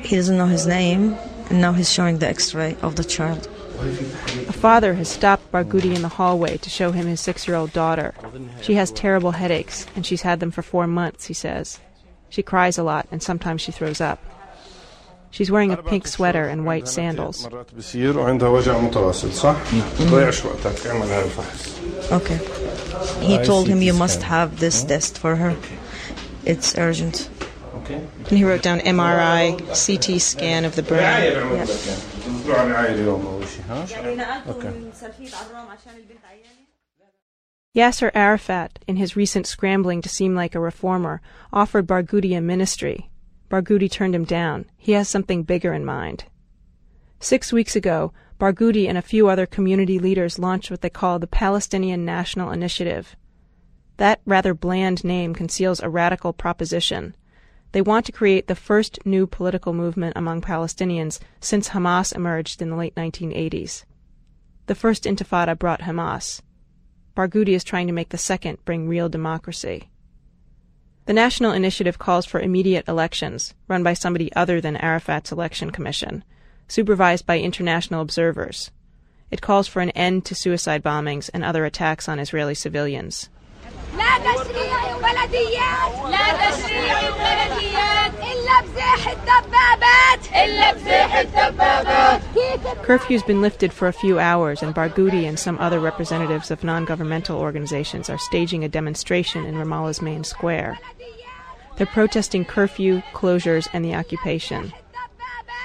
He doesn't know his name, and now he's showing the X-ray of the child. A father has stopped Barghouti in the hallway to show him his six year old daughter. She has terrible headaches, and she's had them for four months, he says. She cries a lot, and sometimes she throws up. She's wearing a pink sweater and white sandals. Okay. He told him you must have this test for her. It's urgent. And he wrote down MRI, CT scan of the brain. نروح على العائلة اليوم اول شيء ها؟ اوكي Yasser Arafat, in his recent scrambling to seem like a reformer, offered Barghouti a ministry. Barghouti turned him down. He has something bigger in mind. Six weeks ago, Barghouti and a few other community leaders launched what they call the Palestinian National Initiative. That rather bland name conceals a radical proposition. They want to create the first new political movement among Palestinians since Hamas emerged in the late 1980s. The first intifada brought Hamas. Barghouti is trying to make the second bring real democracy. The National Initiative calls for immediate elections, run by somebody other than Arafat's election commission, supervised by international observers. It calls for an end to suicide bombings and other attacks on Israeli civilians. لا لا تشريع وبلديات لا تشريع وبلديات إلا بزاح الدبابات إلا بزاح الدبابات Curfew's been lifted for a few hours, and Barghouti and some other representatives of non governmental organizations are staging a demonstration in Ramallah's main square. They're protesting curfew, closures, and the occupation.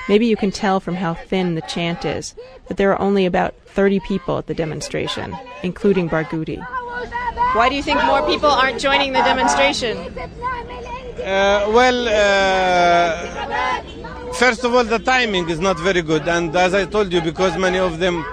Maybe you can tell from how thin the chant is that there are only about 30 people at the demonstration, including Barghouti. Why do you think more people aren't joining the demonstration? Uh, well, uh, first of all, the timing is not very good, and as I told you, because many of them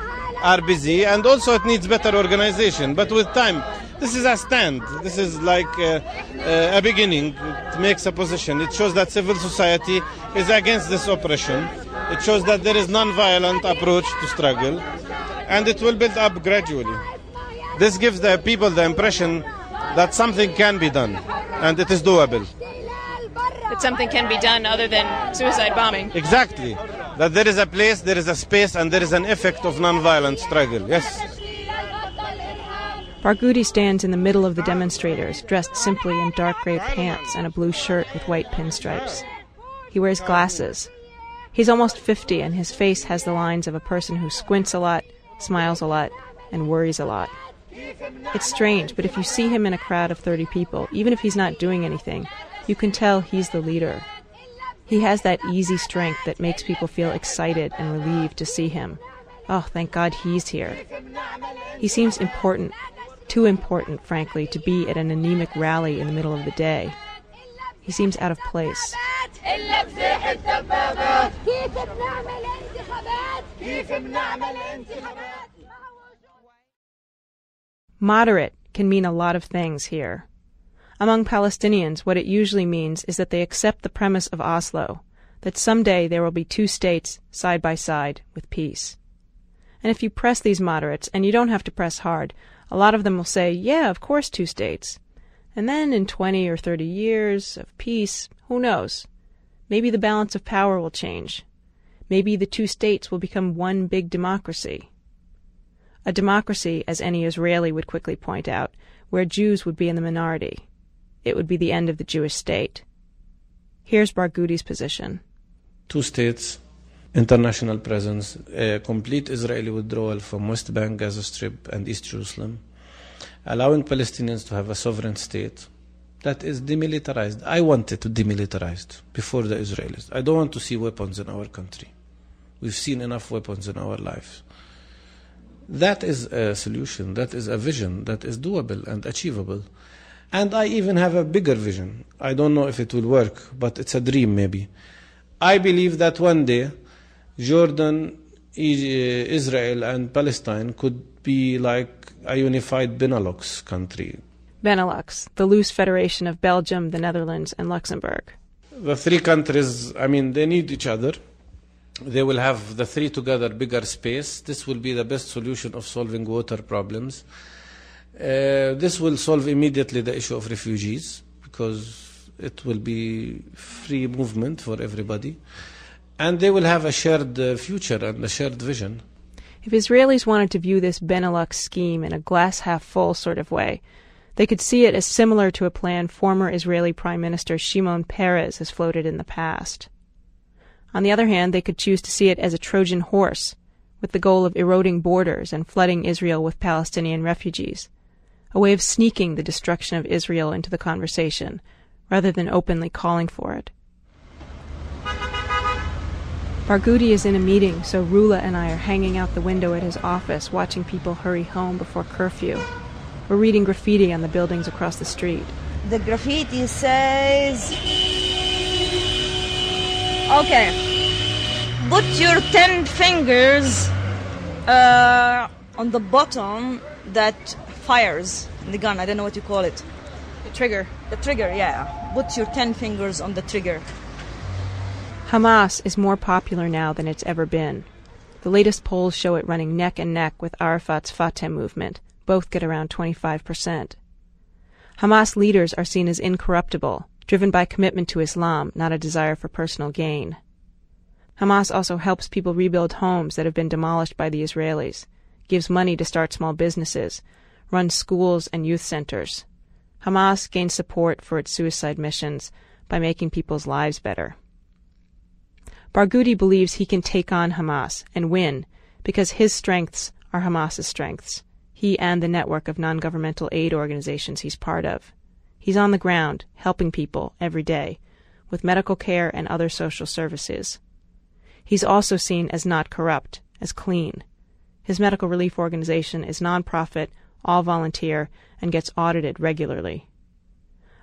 are busy, and also it needs better organization. But with time, this is a stand. This is like uh, uh, a beginning. It makes a position. It shows that civil society is against this oppression. It shows that there is non-violent approach to struggle, and it will build up gradually. This gives the people the impression that something can be done, and it is doable. That something can be done other than suicide bombing. Exactly. That there is a place, there is a space, and there is an effect of non-violent struggle. Yes. Barghouti stands in the middle of the demonstrators, dressed simply in dark gray pants and a blue shirt with white pinstripes. He wears glasses. He's almost 50, and his face has the lines of a person who squints a lot, smiles a lot, and worries a lot. It's strange, but if you see him in a crowd of 30 people, even if he's not doing anything, you can tell he's the leader. He has that easy strength that makes people feel excited and relieved to see him. Oh, thank God he's here. He seems important, too important, frankly, to be at an anemic rally in the middle of the day. He seems out of place. Moderate can mean a lot of things here. Among Palestinians, what it usually means is that they accept the premise of Oslo, that someday there will be two states side by side with peace. And if you press these moderates, and you don't have to press hard, a lot of them will say, yeah, of course, two states. And then in 20 or 30 years of peace, who knows? Maybe the balance of power will change. Maybe the two states will become one big democracy. A democracy, as any Israeli would quickly point out, where Jews would be in the minority. It would be the end of the Jewish state. Here's Barghouti's position. Two states, international presence, a complete Israeli withdrawal from West Bank, Gaza Strip, and East Jerusalem, allowing Palestinians to have a sovereign state that is demilitarized. I want it to demilitarized before the Israelis. I don't want to see weapons in our country. We've seen enough weapons in our lives. That is a solution, that is a vision that is doable and achievable. And I even have a bigger vision. I don't know if it will work, but it's a dream maybe. I believe that one day Jordan, uh, Israel, and Palestine could be like a unified Benelux country. Benelux, the loose federation of Belgium, the Netherlands, and Luxembourg. The three countries, I mean, they need each other. They will have the three together bigger space. This will be the best solution of solving water problems. Uh, this will solve immediately the issue of refugees because it will be free movement for everybody. And they will have a shared uh, future and a shared vision. If Israelis wanted to view this Benelux scheme in a glass half full sort of way, they could see it as similar to a plan former Israeli Prime Minister Shimon Peres has floated in the past. On the other hand, they could choose to see it as a Trojan horse, with the goal of eroding borders and flooding Israel with Palestinian refugees, a way of sneaking the destruction of Israel into the conversation, rather than openly calling for it. Barghouti is in a meeting, so Rula and I are hanging out the window at his office, watching people hurry home before curfew. We're reading graffiti on the buildings across the street. The graffiti says. Okay. Put your ten fingers uh, on the button that fires the gun. I don't know what you call it. The trigger. The trigger, yeah. Put your ten fingers on the trigger. Hamas is more popular now than it's ever been. The latest polls show it running neck and neck with Arafat's Fatah movement. Both get around 25%. Hamas leaders are seen as incorruptible, driven by commitment to Islam, not a desire for personal gain. Hamas also helps people rebuild homes that have been demolished by the Israelis, gives money to start small businesses, runs schools and youth centers. Hamas gains support for its suicide missions by making people's lives better. Barghouti believes he can take on Hamas and win because his strengths are Hamas's strengths, he and the network of non governmental aid organizations he's part of. He's on the ground, helping people every day, with medical care and other social services. He's also seen as not corrupt, as clean. His medical relief organization is nonprofit, all volunteer, and gets audited regularly.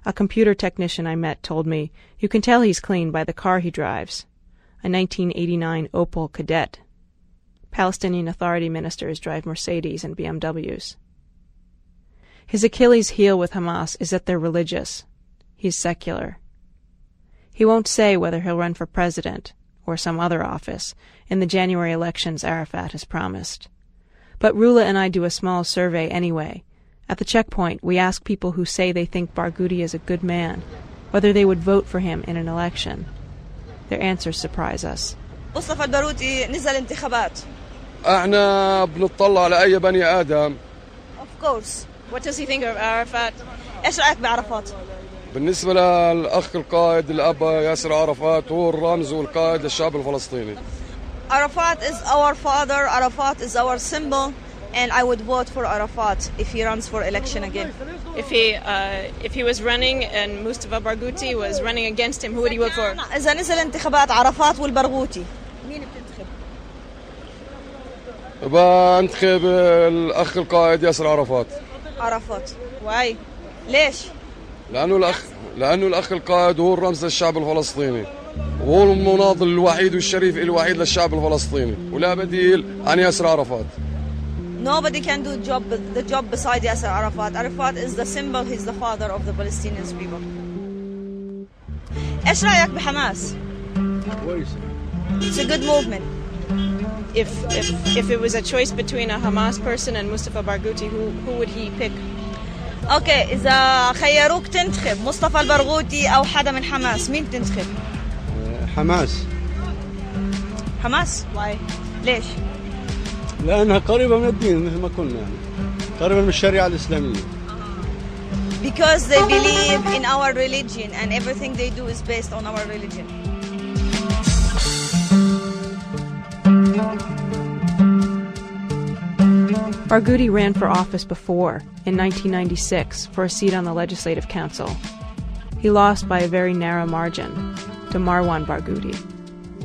A computer technician I met told me, You can tell he's clean by the car he drives. A 1989 Opel Kadett. Palestinian Authority ministers drive Mercedes and BMWs. His Achilles heel with Hamas is that they're religious. He's secular. He won't say whether he'll run for president or some other office in the January elections Arafat has promised. But Rula and I do a small survey anyway. At the checkpoint, we ask people who say they think Barghouti is a good man whether they would vote for him in an election. Their answers surprise us. مصطفى الباروتي نزل انتخابات احنا بنطلع على اي بني ادم Of course. What does he think of Arafat? إيش رايك بعرفات؟ بالنسبة للاخ القائد الاب ياسر عرفات هو الرمز والقائد للشعب الفلسطيني Arafat is our father, Arafat is our symbol, and I would vote for Arafat if he runs for election again. If he uh, if he was running and Mustafa Barghouti was running against him, who would he vote for? إذا نزل انتخابات عرفات والبرغوثي مين بتنتخب؟ بنتخب الاخ القائد ياسر عرفات عرفات. Why? ليش؟ لأنه الاخ لأنه الأخ القائد هو الرمز للشعب الفلسطيني وهو المناضل الوحيد والشريف الوحيد للشعب الفلسطيني ولا بديل عن ياسر عرفات Nobody can do job, the job beside Yasser Arafat. Arafat is the symbol, he's the father of the Palestinian people. إيش رأيك بحماس؟ كويس It's a good movement. If if if it was a choice between a Hamas person and Mustafa Barghouti, who who would he pick? أوكي اذا خيروك تنتخب مصطفى البرغوثي أو حدا من حماس مين تنتخب؟ حماس حماس؟ واي؟ ليش؟ لانها قريبه من الدين مثل ما قلنا يعني قريبه من الشريعه الاسلاميه Because they believe in our religion and everything they do is based on our religion. Barghouti ran for office before, in 1996, for a seat on the Legislative Council. He lost by a very narrow margin to Marwan Barghouti.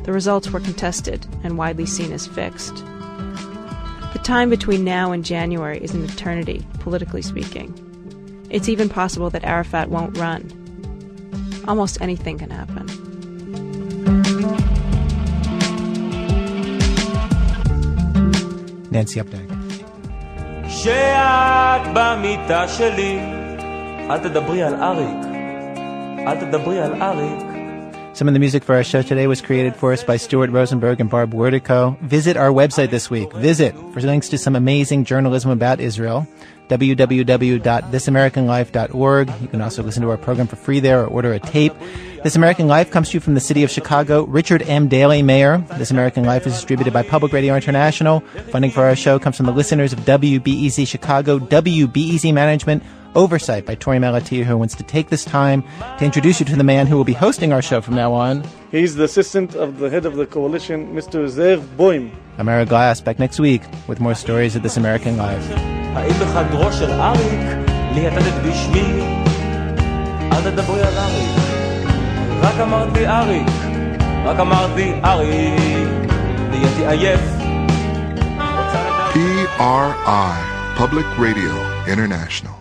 The results were contested and widely seen as fixed. The time between now and January is an eternity, politically speaking. It's even possible that Arafat won't run. Almost anything can happen. Nancy Updike. כשאת במיטה שלי, אל תדברי על אריק. אל תדברי על אריק. Some of the music for our show today was created for us by Stuart Rosenberg and Barb Werdico. Visit our website this week. Visit for links to some amazing journalism about Israel. www.thisamericanlife.org. You can also listen to our program for free there or order a tape. This American Life comes to you from the city of Chicago. Richard M. Daley, Mayor. This American Life is distributed by Public Radio International. Funding for our show comes from the listeners of WBEZ Chicago, WBEZ Management, oversight by Torey Malatia, who wants to take this time to introduce you to the man who will be hosting our show from now on. He's the assistant of the head of the coalition, Mr. Zev Boim. I'm Ira Glass back next week with more stories of This American Life. אריק, רק אמרתי אריק. רק אמרתי אריק. נהייתי עייף. PRI, Public Radio International.